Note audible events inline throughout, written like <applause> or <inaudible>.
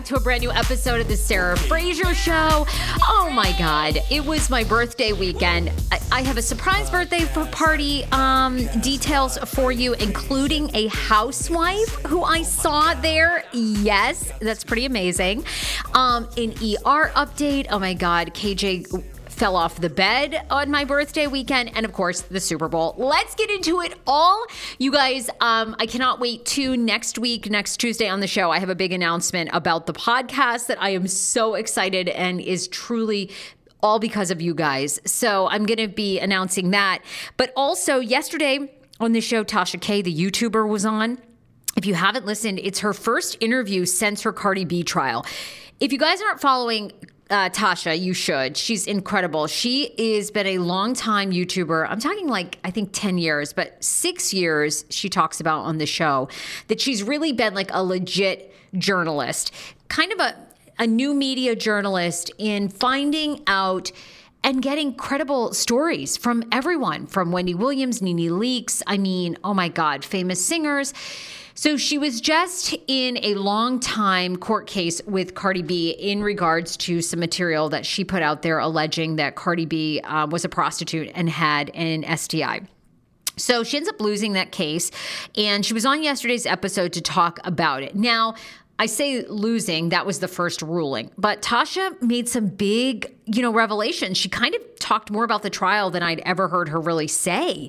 Back to a brand new episode of the Sarah Fraser Show. Oh my God, it was my birthday weekend. I, I have a surprise birthday for party um, details for you, including a housewife who I saw there. Yes, that's pretty amazing. Um, an ER update. Oh my God, KJ fell off the bed on my birthday weekend, and of course, the Super Bowl. Let's get into it all. You guys, um, I cannot wait to next week, next Tuesday on the show. I have a big announcement about the podcast that I am so excited and is truly all because of you guys. So I'm going to be announcing that. But also, yesterday on the show, Tasha K, the YouTuber, was on. If you haven't listened, it's her first interview since her Cardi B trial. If you guys aren't following uh, Tasha, you should. She's incredible. She has been a long time YouTuber. I'm talking like, I think 10 years, but six years she talks about on the show that she's really been like a legit journalist, kind of a, a new media journalist in finding out and getting credible stories from everyone from Wendy Williams, Nene Leakes. I mean, oh my God, famous singers. So she was just in a long time court case with Cardi B in regards to some material that she put out there alleging that Cardi B uh, was a prostitute and had an STI. So she ends up losing that case, and she was on yesterday's episode to talk about it. Now, I say losing, that was the first ruling. But Tasha made some big, you know, revelations. She kind of talked more about the trial than I'd ever heard her really say,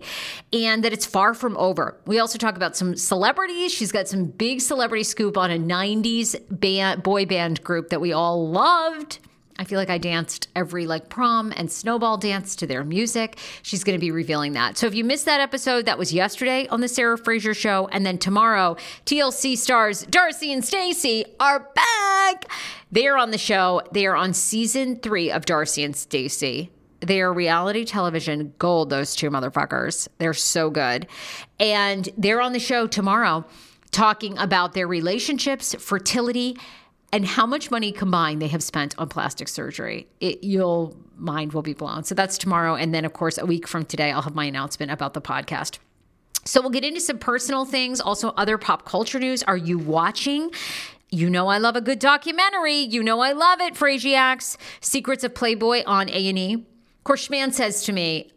and that it's far from over. We also talk about some celebrities. She's got some big celebrity scoop on a 90s band, boy band group that we all loved. I feel like I danced every like prom and snowball dance to their music. She's going to be revealing that. So if you missed that episode, that was yesterday on the Sarah Fraser show and then tomorrow TLC stars Darcy and Stacey are back. They are on the show. They are on season 3 of Darcy and Stacey. They are reality television gold those two motherfuckers. They're so good. And they're on the show tomorrow talking about their relationships, fertility, and how much money combined they have spent on plastic surgery. It, your mind will be blown. So that's tomorrow. And then, of course, a week from today, I'll have my announcement about the podcast. So we'll get into some personal things, also other pop culture news. Are you watching? You know I love a good documentary. You know I love it, Frasiacs. Secrets of Playboy on A&E. Of course, Schman says to me,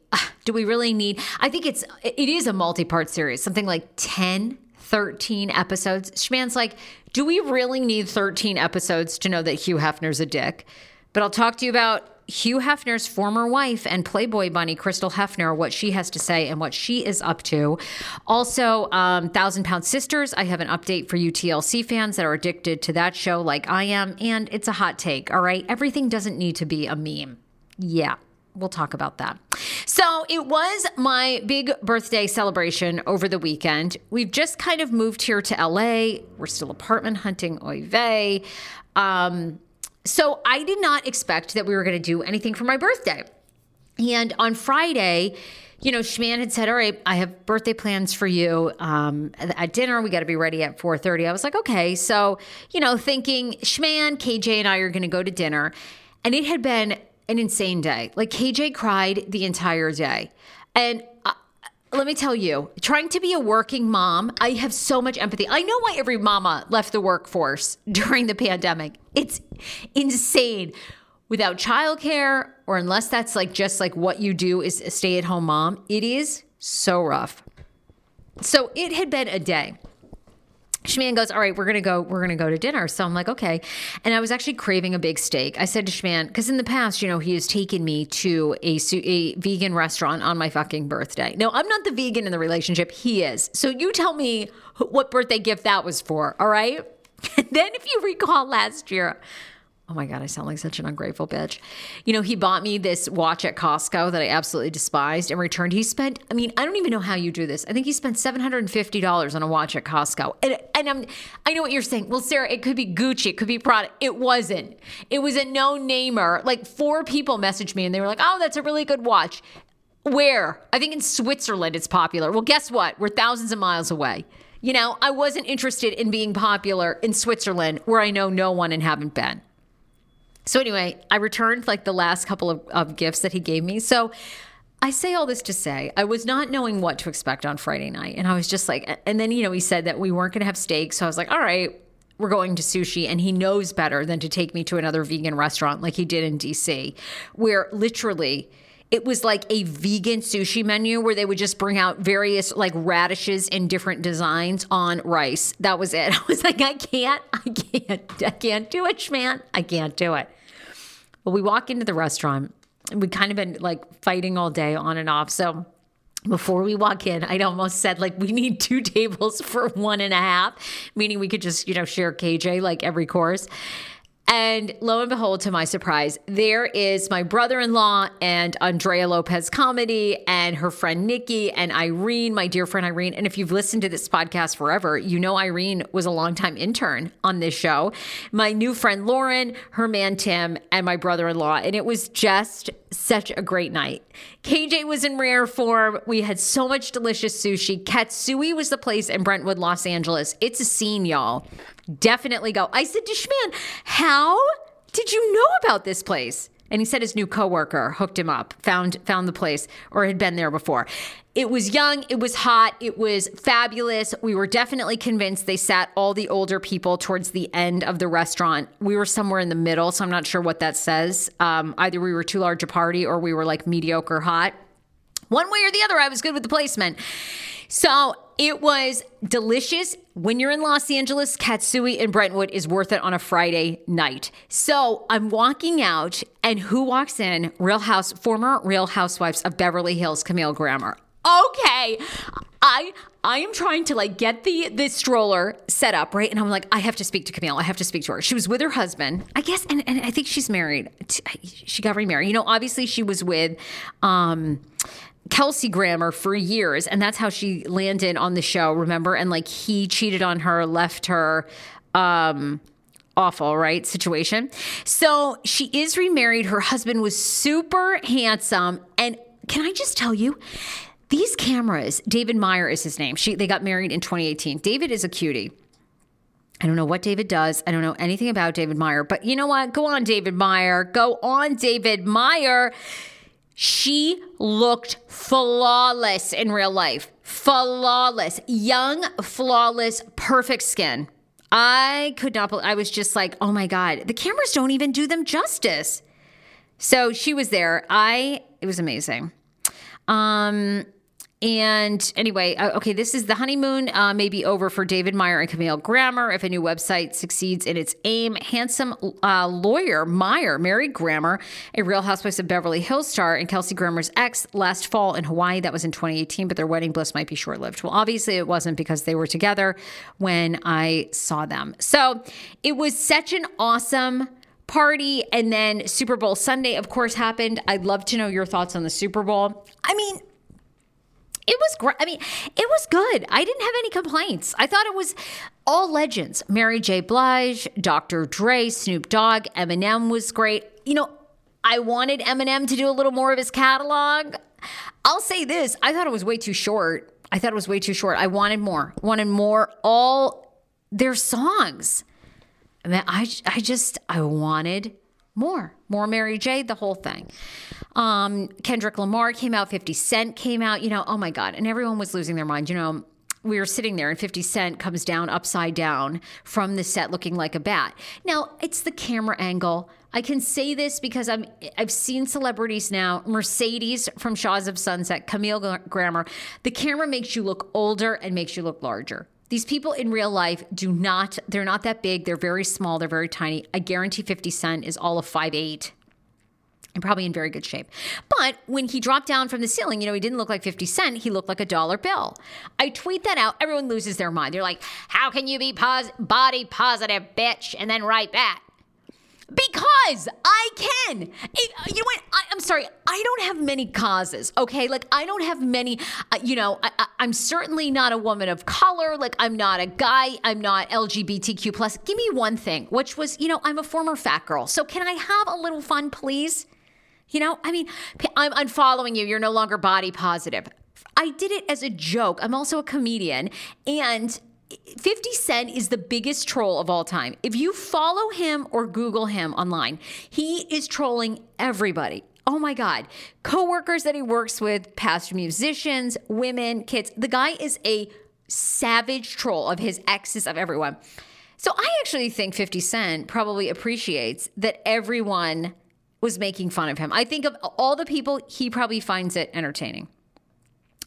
do we really need I think it's it is a multi-part series, something like 10 13 episodes. Schman's like, do we really need 13 episodes to know that Hugh Hefner's a dick? But I'll talk to you about Hugh Hefner's former wife and Playboy bunny, Crystal Hefner, what she has to say and what she is up to. Also, um, Thousand Pound Sisters, I have an update for you TLC fans that are addicted to that show like I am. And it's a hot take, all right? Everything doesn't need to be a meme. Yeah, we'll talk about that. So it was my big birthday celebration over the weekend. We've just kind of moved here to LA. We're still apartment hunting, oy vey. Um, so I did not expect that we were going to do anything for my birthday. And on Friday, you know, Schman had said, "All right, I have birthday plans for you um, at dinner. We got to be ready at 4:30." I was like, "Okay." So, you know, thinking Schman, KJ, and I are going to go to dinner, and it had been an insane day. Like KJ cried the entire day, and uh, let me tell you, trying to be a working mom, I have so much empathy. I know why every mama left the workforce <laughs> during the pandemic. It's insane. Without childcare, or unless that's like just like what you do is a stay at home mom, it is so rough. So it had been a day. Schman goes, all right, we're gonna go, we're gonna go to dinner. So I'm like, okay. And I was actually craving a big steak. I said to Schman, because in the past, you know, he has taken me to a, a vegan restaurant on my fucking birthday. No, I'm not the vegan in the relationship. He is. So you tell me what birthday gift that was for. All right. <laughs> Then if you recall last year, Oh my God, I sound like such an ungrateful bitch. You know, he bought me this watch at Costco that I absolutely despised and returned. He spent, I mean, I don't even know how you do this. I think he spent $750 on a watch at Costco. And, and I'm, I know what you're saying. Well, Sarah, it could be Gucci, it could be Prada. It wasn't. It was a no namer. Like four people messaged me and they were like, oh, that's a really good watch. Where? I think in Switzerland it's popular. Well, guess what? We're thousands of miles away. You know, I wasn't interested in being popular in Switzerland where I know no one and haven't been. So anyway, I returned like the last couple of, of gifts that he gave me. So I say all this to say I was not knowing what to expect on Friday night. And I was just like, and then, you know, he said that we weren't going to have steak. So I was like, all right, we're going to sushi. And he knows better than to take me to another vegan restaurant like he did in DC, where literally it was like a vegan sushi menu where they would just bring out various like radishes in different designs on rice. That was it. <laughs> I was like, I can't, I can't, I can't do it, man. I can't do it. Well, we walk into the restaurant and we kind of been like fighting all day on and off. So before we walk in, I'd almost said like we need two <laughs> tables for one and a half, meaning we could just, you know, share KJ like every course. And lo and behold, to my surprise, there is my brother in law and Andrea Lopez comedy and her friend Nikki and Irene, my dear friend Irene. And if you've listened to this podcast forever, you know Irene was a longtime intern on this show. My new friend Lauren, her man Tim, and my brother in law. And it was just such a great night. KJ was in rare form. We had so much delicious sushi. Katsuya was the place in Brentwood, Los Angeles. It's a scene, y'all. Definitely go. I said to Schman, how did you know about this place? And he said his new coworker hooked him up, found found the place, or had been there before. It was young, it was hot, it was fabulous. We were definitely convinced they sat all the older people towards the end of the restaurant. We were somewhere in the middle, so I'm not sure what that says. Um, either we were too large a party or we were like mediocre hot. One way or the other, I was good with the placement. So it was delicious. When you're in Los Angeles, Katsuya in Brentwood is worth it on a Friday night. So I'm walking out, and who walks in? Real House, former Real Housewives of Beverly Hills, Camille Grammer okay. I I am trying to like get the the stroller set up, right? And I'm like, I have to speak to Camille. I have to speak to her. She was with her husband, I guess, and, and I think she's married. She got remarried. You know, obviously she was with um Kelsey Grammer for years, and that's how she landed on the show, remember? And like he cheated on her, left her. Um awful, right? Situation. So she is remarried. Her husband was super handsome. And can I just tell you, these cameras, David Meyer is his name. She, they got married in 2018. David is a cutie. I don't know what David does. I don't know anything about David Meyer, but you know what? Go on, David Meyer. Go on, David Meyer. She looked flawless in real life. Flawless. Young, flawless, perfect skin. I could not believe, I was just like, oh my God, the cameras don't even do them justice. So she was there. I, it was amazing. Um, and anyway, uh, okay, this is the honeymoon uh, may be over for David Meyer and Camille Grammer if a new website succeeds in its aim. Handsome uh, lawyer Meyer married Grammer, a Real Housewives of Beverly Hills star, and Kelsey Grammer's ex last fall in Hawaii. That was in 2018, but their wedding bliss might be short lived. Well, obviously, it wasn't because they were together when I saw them. So it was such an awesome party. And then Super Bowl Sunday, of course, happened. I'd love to know your thoughts on the Super Bowl. I mean, it was great. I mean, it was good. I didn't have any complaints. I thought it was all legends. Mary J. Blige, Dr. Dre, Snoop Dogg, Eminem was great. You know, I wanted Eminem to do a little more of his catalog. I'll say this I thought it was way too short. I thought it was way too short. I wanted more, wanted more, all their songs. I mean, I, I just, I wanted more, more Mary J, the whole thing. Um, Kendrick Lamar came out, 50 Cent came out, you know, oh my God. And everyone was losing their mind. You know, we were sitting there and 50 Cent comes down upside down from the set looking like a bat. Now, it's the camera angle. I can say this because I'm I've seen celebrities now, Mercedes from Shahs of Sunset, Camille Grammer. The camera makes you look older and makes you look larger. These people in real life do not, they're not that big. They're very small. They're very tiny. I guarantee 50 Cent is all of 5'8 and probably in very good shape. But when he dropped down from the ceiling, you know, he didn't look like 50 Cent. He looked like a dollar bill. I tweet that out. Everyone loses their mind. They're like, how can you be pos- body positive, bitch? And then write back. Because I can. It, you know what? I, am sorry. I don't have many causes. Okay, like I don't have many. Uh, you know, I, am certainly not a woman of color. Like I'm not a guy. I'm not LGBTQ plus. Give me one thing, which was, you know, I'm a former fat girl. So can I have a little fun, please? You know, I mean, I'm unfollowing you. You're no longer body positive. I did it as a joke. I'm also a comedian, and 50 Cent is the biggest troll of all time. If you follow him or Google him online, he is trolling everybody. Oh my God. Coworkers that he works with, past musicians, women, kids. The guy is a savage troll of his exes, of everyone. So I actually think 50 Cent probably appreciates that everyone was making fun of him. I think of all the people, he probably finds it entertaining.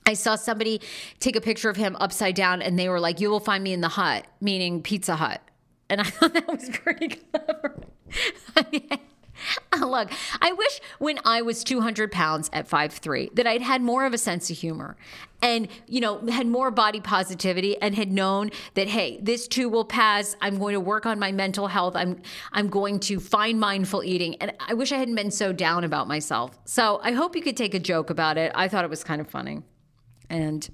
I saw somebody take a picture of him upside down and they were like, You will find me in the hut, meaning Pizza Hut. And I <laughs> thought that was pretty <laughs> clever. <laughs> <laughs> Look, I wish when I was 200 pounds at 5'3 that I'd had more of a sense of humor and, you know, had more body positivity and had known that, hey, this too will pass. I'm going to work on my mental health. I'm, I'm going to find mindful eating. And I wish I hadn't been so down about myself. So I hope you could take a joke about it. I thought it was kind of funny. And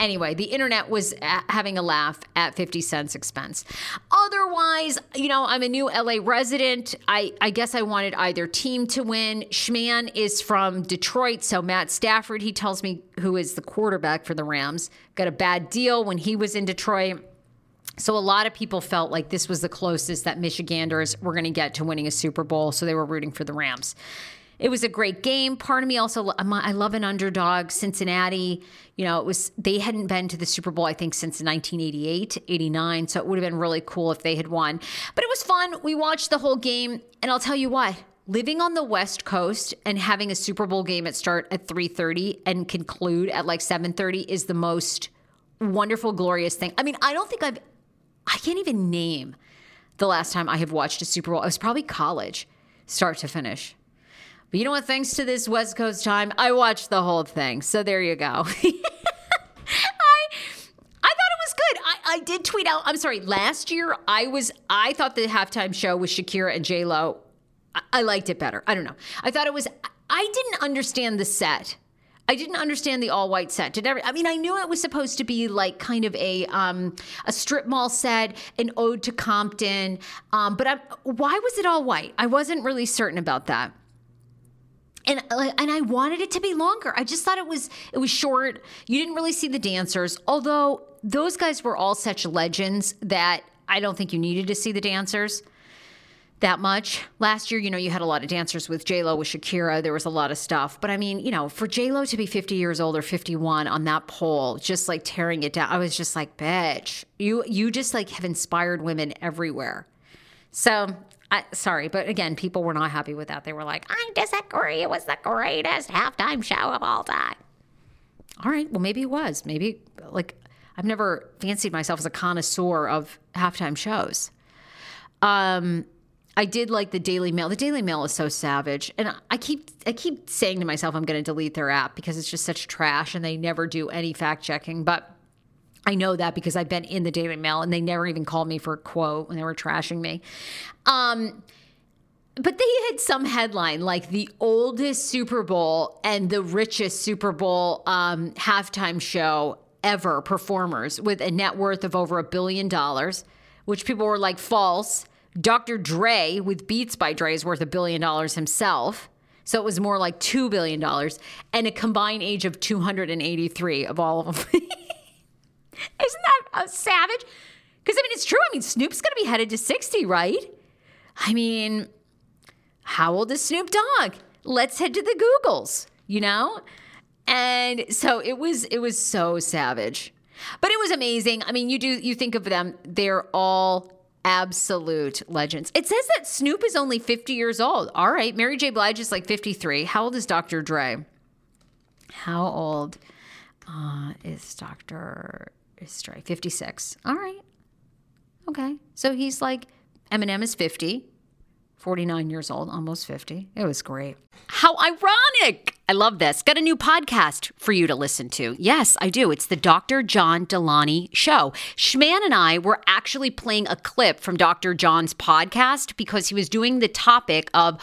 anyway, the internet was having a laugh at 50 Cent's expense. Otherwise, you know, I'm a new LA resident. I, I guess I wanted either team to win. Schman is from Detroit. So Matt Stafford, he tells me, who is the quarterback for the Rams, got a bad deal when he was in Detroit. So a lot of people felt like this was the closest that Michiganders were going to get to winning a Super Bowl. So they were rooting for the Rams. It was a great game. Part of me also, I love an underdog. Cincinnati, you know, it was, they hadn't been to the Super Bowl, I think, since 1988, 89. So it would have been really cool if they had won. But it was fun. We watched the whole game. And I'll tell you what, living on the west coast and having a super bowl game at start at 3.30 and conclude at like 7.30 is the most wonderful glorious thing i mean i don't think i've i can't even name the last time i have watched a super bowl it was probably college start to finish but you know what? Thanks to this West Coast time, I watched the whole thing. So there you go. <laughs> I I thought it was good. I, I did tweet out. I'm sorry. Last year, I was I thought the halftime show with Shakira and J Lo. I, I liked it better. I don't know. I thought it was. I didn't understand the set. I didn't understand the all white set. Did every, I mean I knew it was supposed to be like kind of a um, a strip mall set, an ode to Compton, um, but I, why was it all white? I wasn't really certain about that. And uh, and I wanted it to be longer. I just thought it was it was short. You didn't really see the dancers, although those guys were all such legends that I don't think you needed to see the dancers that much. Last year, you know, you had a lot of dancers with J Lo, with Shakira. There was a lot of stuff, but I mean, you know, for J Lo to be 50 years old or 51 on that pole, just like tearing it down, I was just like, bitch, you you just like have inspired women everywhere. So I, sorry, but again, people were not happy with that. They were like, I disagree. It was the greatest halftime show of all time. All right, well, maybe it was. Maybe, like, I've never fancied myself as a connoisseur of halftime shows. Um, I did like the Daily Mail. The Daily Mail is so savage, and I keep I keep saying to myself I'm going to delete their app because it's just such trash, and they never do any fact checking. But I know that because I've been in the Daily Mail and they never even called me for a quote when they were trashing me. Um, but they had some headline like the oldest Super Bowl and the richest Super Bowl um, halftime show ever performers with a net worth of over a billion dollars, which people were like false. Dr. Dre with Beats by Dre is worth a billion dollars himself. So it was more like $2 billion and a combined age of 283 of all of them. <laughs> <laughs> Isn't that a savage? Because I mean, it's true. I mean, Snoop's going to be headed to 60, right? I mean, how old is Snoop Dogg? Let's head to the Googles, you know? And so it was it was so savage. But it was amazing. I mean, you do you think of them, they're all absolute legends. It says that Snoop is only 50 years old. All right, Mary J. Blige is like 53. How old is Dr. Dre? How old uh, is Dr Dre? 56. All right. Okay. So he's like, Eminem is 50, 49 years old, almost 50. It was great. How ironic. I love this. Got a new podcast for you to listen to. Yes, I do. It's the Dr. John Delaney Show. Schman and I were actually playing a clip from Dr. John's podcast because he was doing the topic of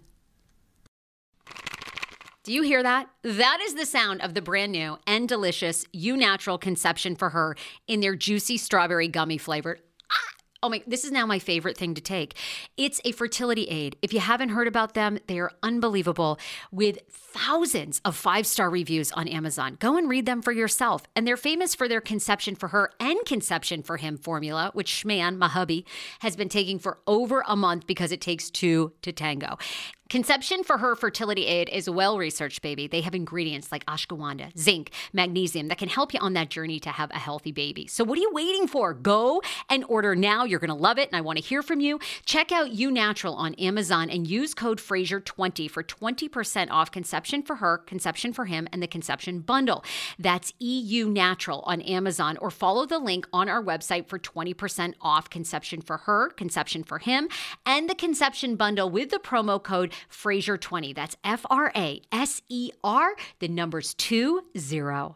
Do you hear that? That is the sound of the brand new and delicious Eu Natural Conception for Her in their juicy strawberry gummy flavor. Oh my, this is now my favorite thing to take. It's a fertility aid. If you haven't heard about them, they are unbelievable with thousands of five star reviews on Amazon. Go and read them for yourself. And they're famous for their conception for her and conception for him formula, which Schman, my hubby, has been taking for over a month because it takes two to tango. Conception for her fertility aid is well researched, baby. They have ingredients like ashwagandha, zinc, magnesium that can help you on that journey to have a healthy baby. So, what are you waiting for? Go and order now. You're going to love it, and I want to hear from you. Check out Eu Natural on Amazon and use code Fraser20 for 20% off conception for her, conception for him, and the conception bundle. That's EU Natural on Amazon, or follow the link on our website for 20% off conception for her, conception for him, and the conception bundle with the promo code Fraser20. That's F R A S E R, the numbers two zero.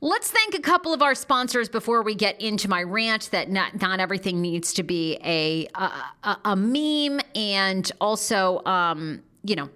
Let's thank a couple of our sponsors before we get into my rant that not, not everything needs to be a, a, a meme and also, um, you know,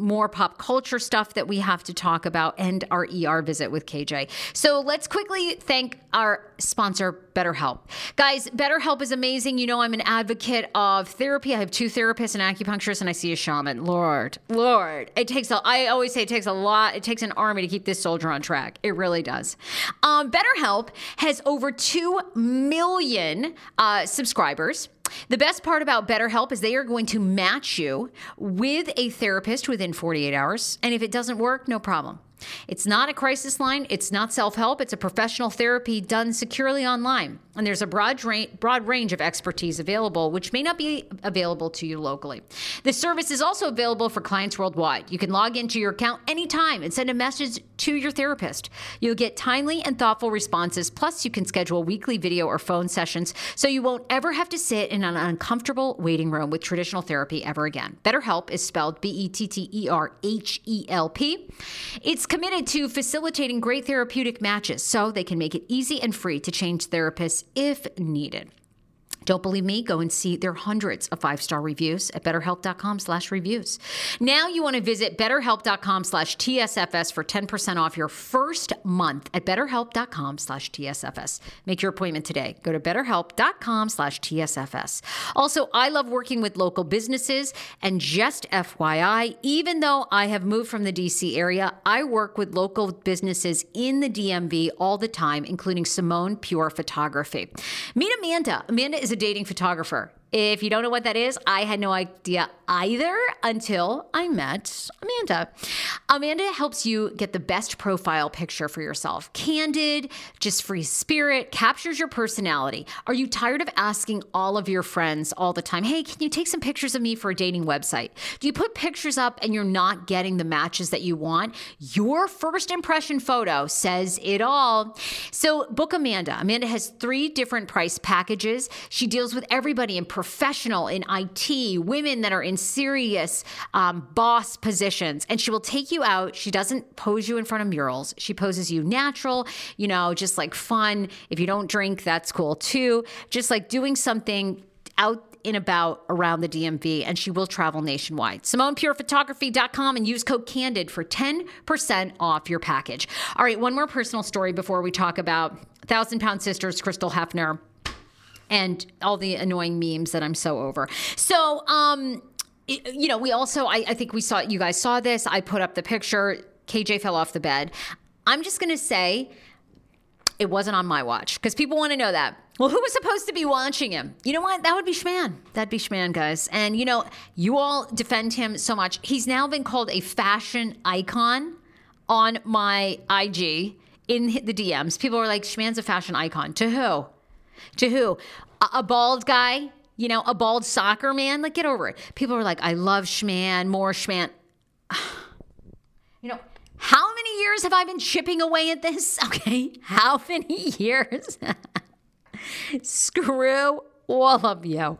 more pop culture stuff that we have to talk about and our ER visit with KJ. So let's quickly thank our sponsor, BetterHelp. Guys, BetterHelp is amazing. You know, I'm an advocate of therapy. I have two therapists, an acupuncturist, and I see a shaman. Lord, Lord, it takes a, I always say it takes a lot, it takes an army to keep this soldier on track. It really does. Um, BetterHelp has over 2 million uh, subscribers. The best part about BetterHelp is they are going to match you with a therapist within 48 hours. And if it doesn't work, no problem. It's not a crisis line. It's not self help. It's a professional therapy done securely online. And there's a broad, broad range of expertise available, which may not be available to you locally. The service is also available for clients worldwide. You can log into your account anytime and send a message to your therapist. You'll get timely and thoughtful responses. Plus, you can schedule weekly video or phone sessions so you won't ever have to sit in an uncomfortable waiting room with traditional therapy ever again. BetterHelp is spelled B E T T E R H E L P. It's committed to facilitating great therapeutic matches so they can make it easy and free to change therapists if needed. Don't believe me? Go and see their hundreds of five-star reviews at betterhelp.com slash reviews. Now you want to visit betterhelp.com slash TSFS for 10% off your first month at betterhelp.com slash TSFS. Make your appointment today. Go to betterhelp.com slash TSFS. Also, I love working with local businesses and just FYI, even though I have moved from the DC area, I work with local businesses in the DMV all the time, including Simone Pure Photography. Meet Amanda. Amanda is a dating photographer. If you don't know what that is, I had no idea either until I met Amanda. Amanda helps you get the best profile picture for yourself. Candid, just free spirit, captures your personality. Are you tired of asking all of your friends all the time, hey, can you take some pictures of me for a dating website? Do you put pictures up and you're not getting the matches that you want? Your first impression photo says it all. So book Amanda. Amanda has three different price packages. She deals with everybody in professional in IT, women that are in serious um, boss positions, and she will take you out. She doesn't pose you in front of murals. She poses you natural, you know, just like fun. If you don't drink, that's cool too. Just like doing something out in about around the DMV, and she will travel nationwide. SimonePurePhotography.com and use code CANDID for 10% off your package. All right, one more personal story before we talk about Thousand Pound Sisters, Crystal Hefner and all the annoying memes that I'm so over. So, um, you know, we also, I, I think we saw, you guys saw this. I put up the picture. KJ fell off the bed. I'm just going to say it wasn't on my watch because people want to know that. Well, who was supposed to be watching him? You know what? That would be Schman. That'd be Schman, guys. And you know, you all defend him so much. He's now been called a fashion icon on my IG in the DMs. People are like, Schman's a fashion icon. To who? To who? A, a bald guy? You know, a bald soccer man? Like, get over it. People are like, I love Schman, more Schman. <sighs> you know, how many years have I been chipping away at this? <laughs> Okay. How many <laughs> years? <laughs> Screw all of you.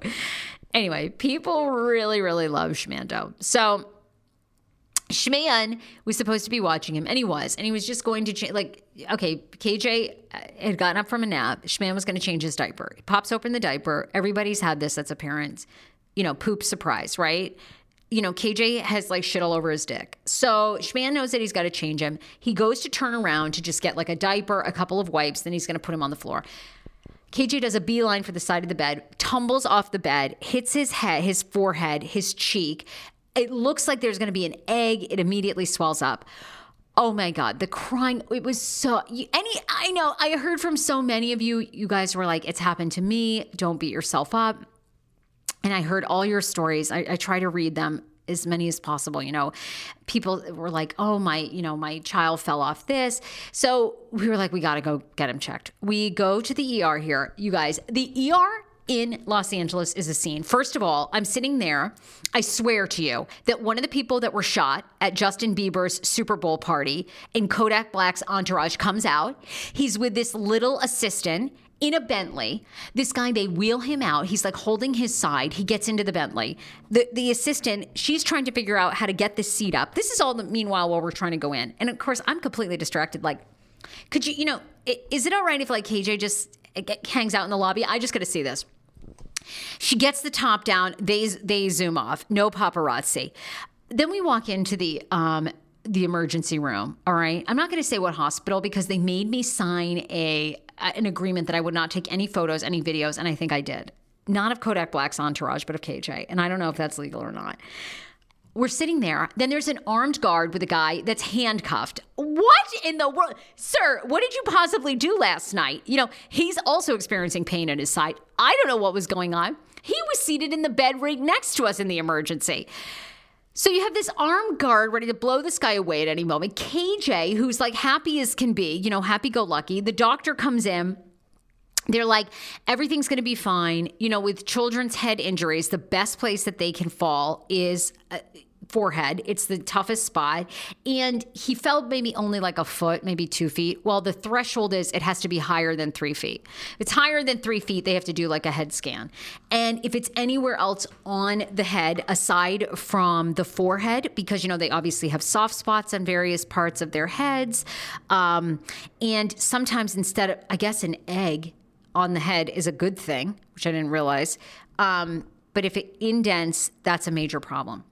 Anyway, people really, really love Schmando. So, Schman was supposed to be watching him, and he was, and he was just going to change. Like, okay, KJ uh, had gotten up from a nap. Schman was going to change his diaper. He pops open the diaper. Everybody's had this. That's a parent, you know, poop surprise, right? You know, KJ has like shit all over his dick. So Schman knows that he's got to change him. He goes to turn around to just get like a diaper, a couple of wipes, then he's going to put him on the floor. KJ does a beeline for the side of the bed, tumbles off the bed, hits his head, his forehead, his cheek. It looks like there's going to be an egg. It immediately swells up. Oh my God, the crying, it was so, any, I know, I heard from so many of you, you guys were like, it's happened to me. Don't beat yourself up. And I heard all your stories. I, I try to read them as many as possible. You know, people were like, oh, my, you know, my child fell off this. So we were like, we got to go get him checked. We go to the ER here. You guys, the ER in Los Angeles is a scene. First of all, I'm sitting there. I swear to you that one of the people that were shot at Justin Bieber's Super Bowl party in Kodak Black's entourage comes out. He's with this little assistant in a Bentley. This guy, they wheel him out. He's like holding his side. He gets into the Bentley. The the assistant, she's trying to figure out how to get the seat up. This is all the meanwhile while we're trying to go in. And of course, I'm completely distracted. Like, could you, you know, is it all right if like KJ just eh, hangs out in the lobby? I just got to see this. She gets the top down. They they zoom off. No paparazzi. Then we walk into the um, the emergency room. All right. I'm not going to say what hospital because they made me sign a an agreement that I would not take any photos, any videos, and I think I did. Not of Kodak Black's entourage, but of KJ. And I don't know if that's legal or not. We're sitting there. Then there's an armed guard with a guy that's handcuffed. What in the world? Sir, what did you possibly do last night? You know, he's also experiencing pain in his side. I don't know what was going on. He was seated in the bed right next to us in the emergency. So you have this armed guard ready to blow this guy away at any moment. KJ, who's like happy as can be, you know, happy go lucky. The doctor comes in. They're like, everything's going to be fine. You know, with children's head injuries, the best place that they can fall is. Uh, forehead. It's the toughest spot. And he fell maybe only like a foot, maybe two feet. Well, the threshold is it has to be higher than three feet. If it's higher than three feet, they have to do like a head scan. And if it's anywhere else on the head, aside from the forehead, because, you know, they obviously have soft spots on various parts of their heads. Um, and sometimes instead of, I guess, an egg on the head is a good thing, which I didn't realize. Um, but if it indents, that's a major problem.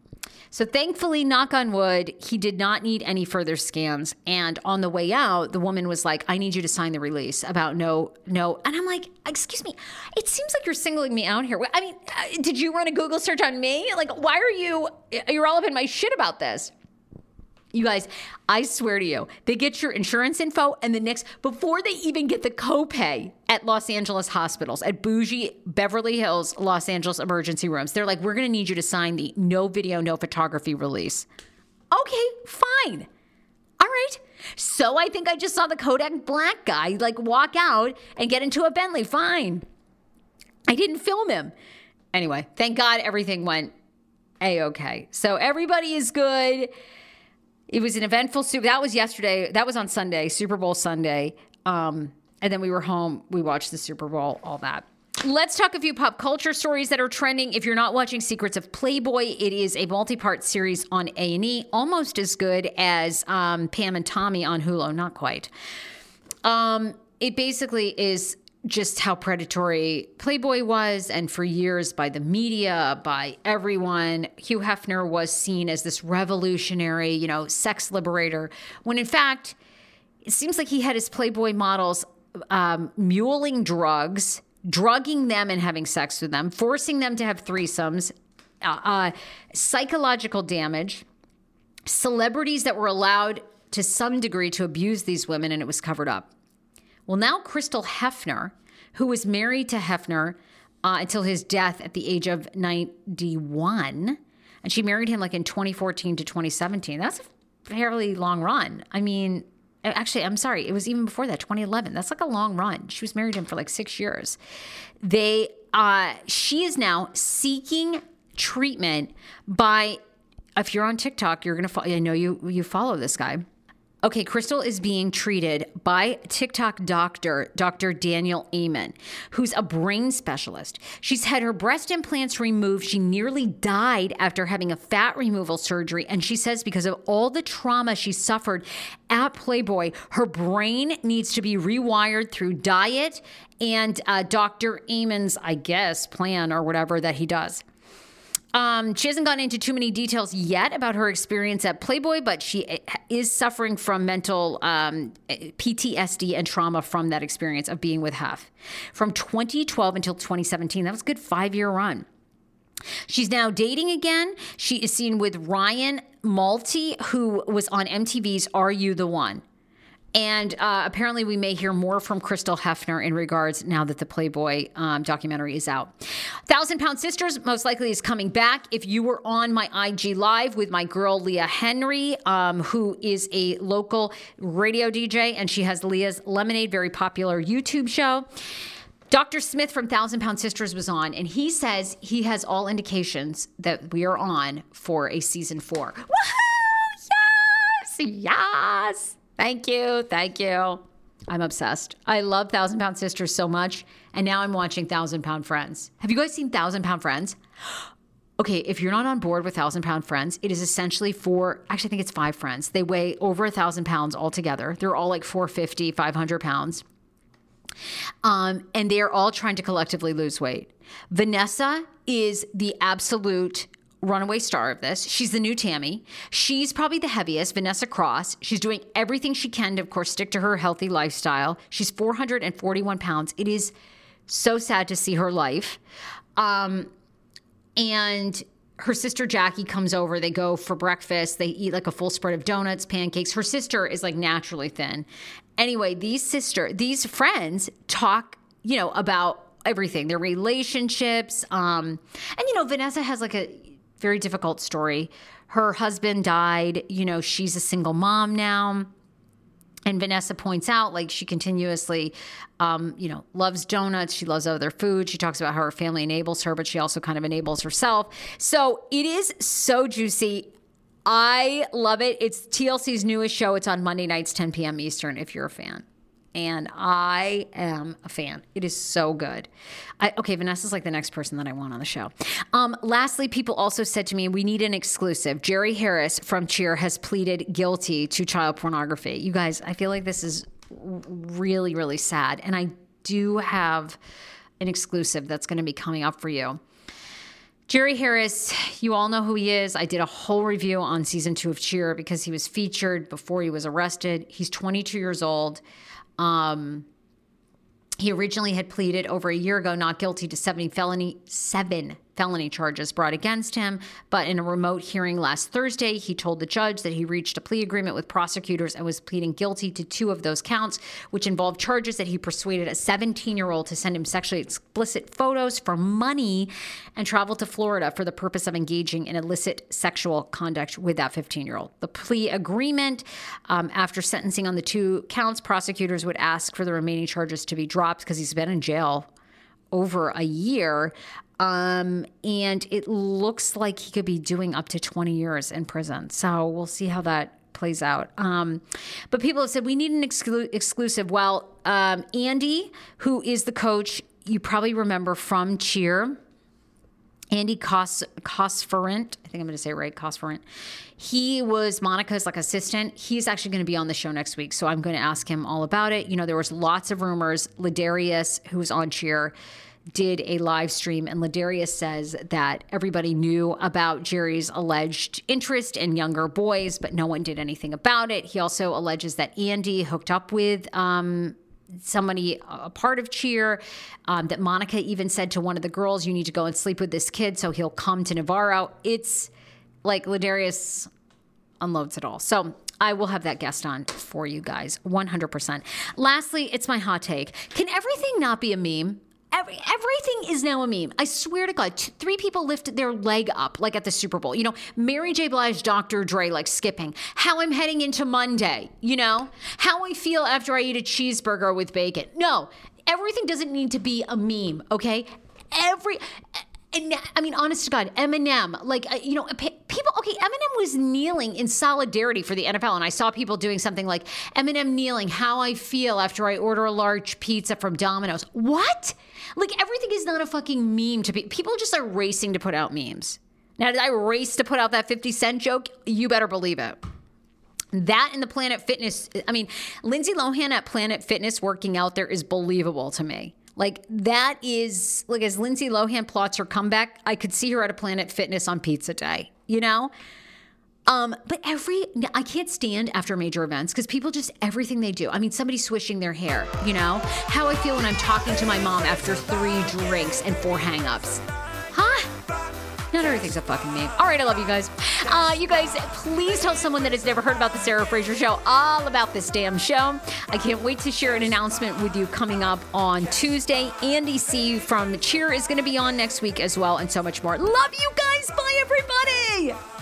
So thankfully, knock on wood, he did not need any further scans. And on the way out, the woman was like, I need you to sign the release about no, no. And I'm like, excuse me, it seems like you're singling me out here. I mean, uh, did you run a Google search on me? Like, why are you, you're all up in my shit about this? You guys, I swear to you, they get your insurance info and the next, before they even get the copay at Los Angeles hospitals, at bougie Beverly Hills, Los Angeles emergency rooms, they're like, we're going to need you to sign the no video, no photography release. Okay, fine. All right. So I think I just saw the Kodak black guy like walk out and get into a Bentley. Fine. I didn't film him. Anyway, thank God everything went a okay. So everybody is good. It was an eventful Super. That was yesterday. That was on Sunday, Super Bowl Sunday. Um, and then we were home. We watched the Super Bowl, all that. Let's talk a few pop culture stories that are trending. If you're not watching Secrets of Playboy, it is a multi-part series on A&E, almost as good as um, Pam and Tommy on Hulu. Not quite. Um, it basically is just how predatory Playboy was, and for years by the media, by everyone. Hugh Hefner was seen as this revolutionary, you know, sex liberator, when in fact, it seems like he had his Playboy models um, muling drugs, drugging them and having sex with them, forcing them to have threesomes, uh, uh, psychological damage, celebrities that were allowed to some degree to abuse these women, and it was covered up. Well, now Crystal Hefner, who was married to Hefner uh, until his death at the age of 91, and she married him like in 2014 to 2017. That's a fairly long run. I mean, actually, I'm sorry, it was even before that, 2011. That's like a long run. She was married to him for like six years. They, uh, she is now seeking treatment by. If you're on TikTok, you're gonna. Follow, I know you you follow this guy. Okay, Crystal is being treated by TikTok doctor, Dr. Daniel Amen, who's a brain specialist. She's had her breast implants removed. She nearly died after having a fat removal surgery. And she says because of all the trauma she suffered at Playboy, her brain needs to be rewired through diet and uh, Dr. Amen's, I guess, plan or whatever that he does. Um, she hasn't gone into too many details yet about her experience at Playboy, but she eh, is suffering from mental um, PTSD and trauma from that experience of being with Hef. From 2012 until 2017, that was a good five year run. She's now dating again. She is seen with Ryan Malaty, who was on MTV's Are You the One? And uh, apparently, we may hear more from Crystal Hefner in regards now that the Playboy um, documentary is out. Thousand Pound Sisters most likely is coming back. If you were on my IG Live with my girl Leah Henry, um, who is a local radio DJ, and she has Leah's Lemonade, very popular YouTube show. Dr. Smith from Thousand Pound Sisters was on, and he says he has all indications that we are on for a season four. Woohoo! Yes! Yes! Thank you. Thank you. I'm obsessed. I love Thousand Pound Sisters so much. And now I'm watching Thousand Pound Friends. Have you guys seen Thousand Pound Friends? <gasps> Okay, if you're not on board with Thousand Pound Friends, it is essentially for, actually, I think it's five friends. They weigh over a thousand pounds altogether. They're all like 450, 500 pounds. Um, and they're all trying to collectively lose weight. Vanessa is the absolute runaway star of this. She's the new Tammy. She's probably the heaviest, Vanessa Cross. She's doing everything she can to, of course, stick to her healthy lifestyle. She's 441 pounds. It is so sad to see her life. Um, and her sister Jackie comes over. They go for breakfast. They eat like a full spread of donuts, pancakes. Her sister is like naturally thin. Anyway, these sister, these friends talk, you know, about everything, their relationships. Um, and you know, Vanessa has like a very difficult story. Her husband died. You know, she's a single mom now. And Vanessa points out, like, she continuously, um, you know, loves donuts. She loves other food. She talks about how her family enables her, but she also kind of enables herself. So it is so juicy. I love it. It's TLC's newest show. It's on Monday nights, 10 p.m. Eastern, if you're a fan and I am a fan. It is so good. I, okay, Vanessa's like the next person that I want on the show. Um, lastly, people also said to me, we need an exclusive. Jerry Harris from Cheer has pleaded guilty to child pornography. You guys, I feel like this is really, really sad. And I do have an exclusive that's going to be coming up for you. Jerry Harris, you all know who he is. I did a whole review on season two of Cheer because he was featured before he was arrested. He's 22 years old. Um, he originally had pleaded over a year ago not guilty to 70 felony seven felony charges brought against him. But in a remote hearing last Thursday, he told the judge that he reached a plea agreement with prosecutors and was pleading guilty to two of those counts, which involved charges that he persuaded a 17 year old to send him sexually explicit photos for money and travel to Florida for the purpose of engaging in illicit sexual conduct with that 15 year old. The plea agreement, um, after sentencing on the two counts, prosecutors would ask for the remaining charges to be dropped because he's been in jail over a year. Um, and it looks like he could be doing up to 20 years in prison. So we'll see how that plays out. Um, but people have said we need an exclu- exclusive. Well, um, Andy, who is the coach, you probably remember from Cheer. Andy Cos- Cosferent, I think I'm going to say right, Cosferent. He was Monica's like assistant. He's actually going to be on the show next week, so I'm going to ask him all about it. You know, there was lots of rumors. Ladarius, who's on Cheer, did a live stream, and Ladarius says that everybody knew about Jerry's alleged interest in younger boys, but no one did anything about it. He also alleges that Andy hooked up with um, somebody a part of cheer um, that monica even said to one of the girls you need to go and sleep with this kid so he'll come to navarro it's like ladarius unloads it all so I will have that guest on for you guys 100%. Lastly, it's my hot take. Can everything not be a meme? Every, everything is now a meme. I swear to God, three people lifted their leg up like at the Super Bowl. You know, Mary J. Blige, Dr. Dre, like skipping. How I'm heading into Monday, you know? How I feel after I eat a cheeseburger with bacon. No, everything doesn't need to be a meme, okay? Every and I mean, honest to God, Eminem, like, uh, you know, people, okay, Eminem was kneeling in solidarity for the NFL. And I saw people doing something like Eminem kneeling, how I feel after I order a large pizza from Domino's. What? Like, everything is not a fucking meme to be, people just are racing to put out memes. Now, did I race to put out that 50 Cent joke? You better believe it. That and the Planet Fitness, I mean, Lindsay Lohan at Planet Fitness working out there is believable to me. Like that is like as Lindsay Lohan plots her comeback, I could see her at a Planet Fitness on pizza day, you know? Um, but every I can't stand after major events because people just everything they do. I mean, somebody swishing their hair, you know? How I feel when I'm talking to my mom after three drinks and four hangups. Huh? Not everything's a fucking meme. All right, I love you guys. Uh, you guys, please tell someone that has never heard about the Sarah Fraser Show all about this damn show. I can't wait to share an announcement with you coming up on Tuesday. Andy C from Cheer is going to be on next week as well, and so much more. Love you guys. Bye, everybody.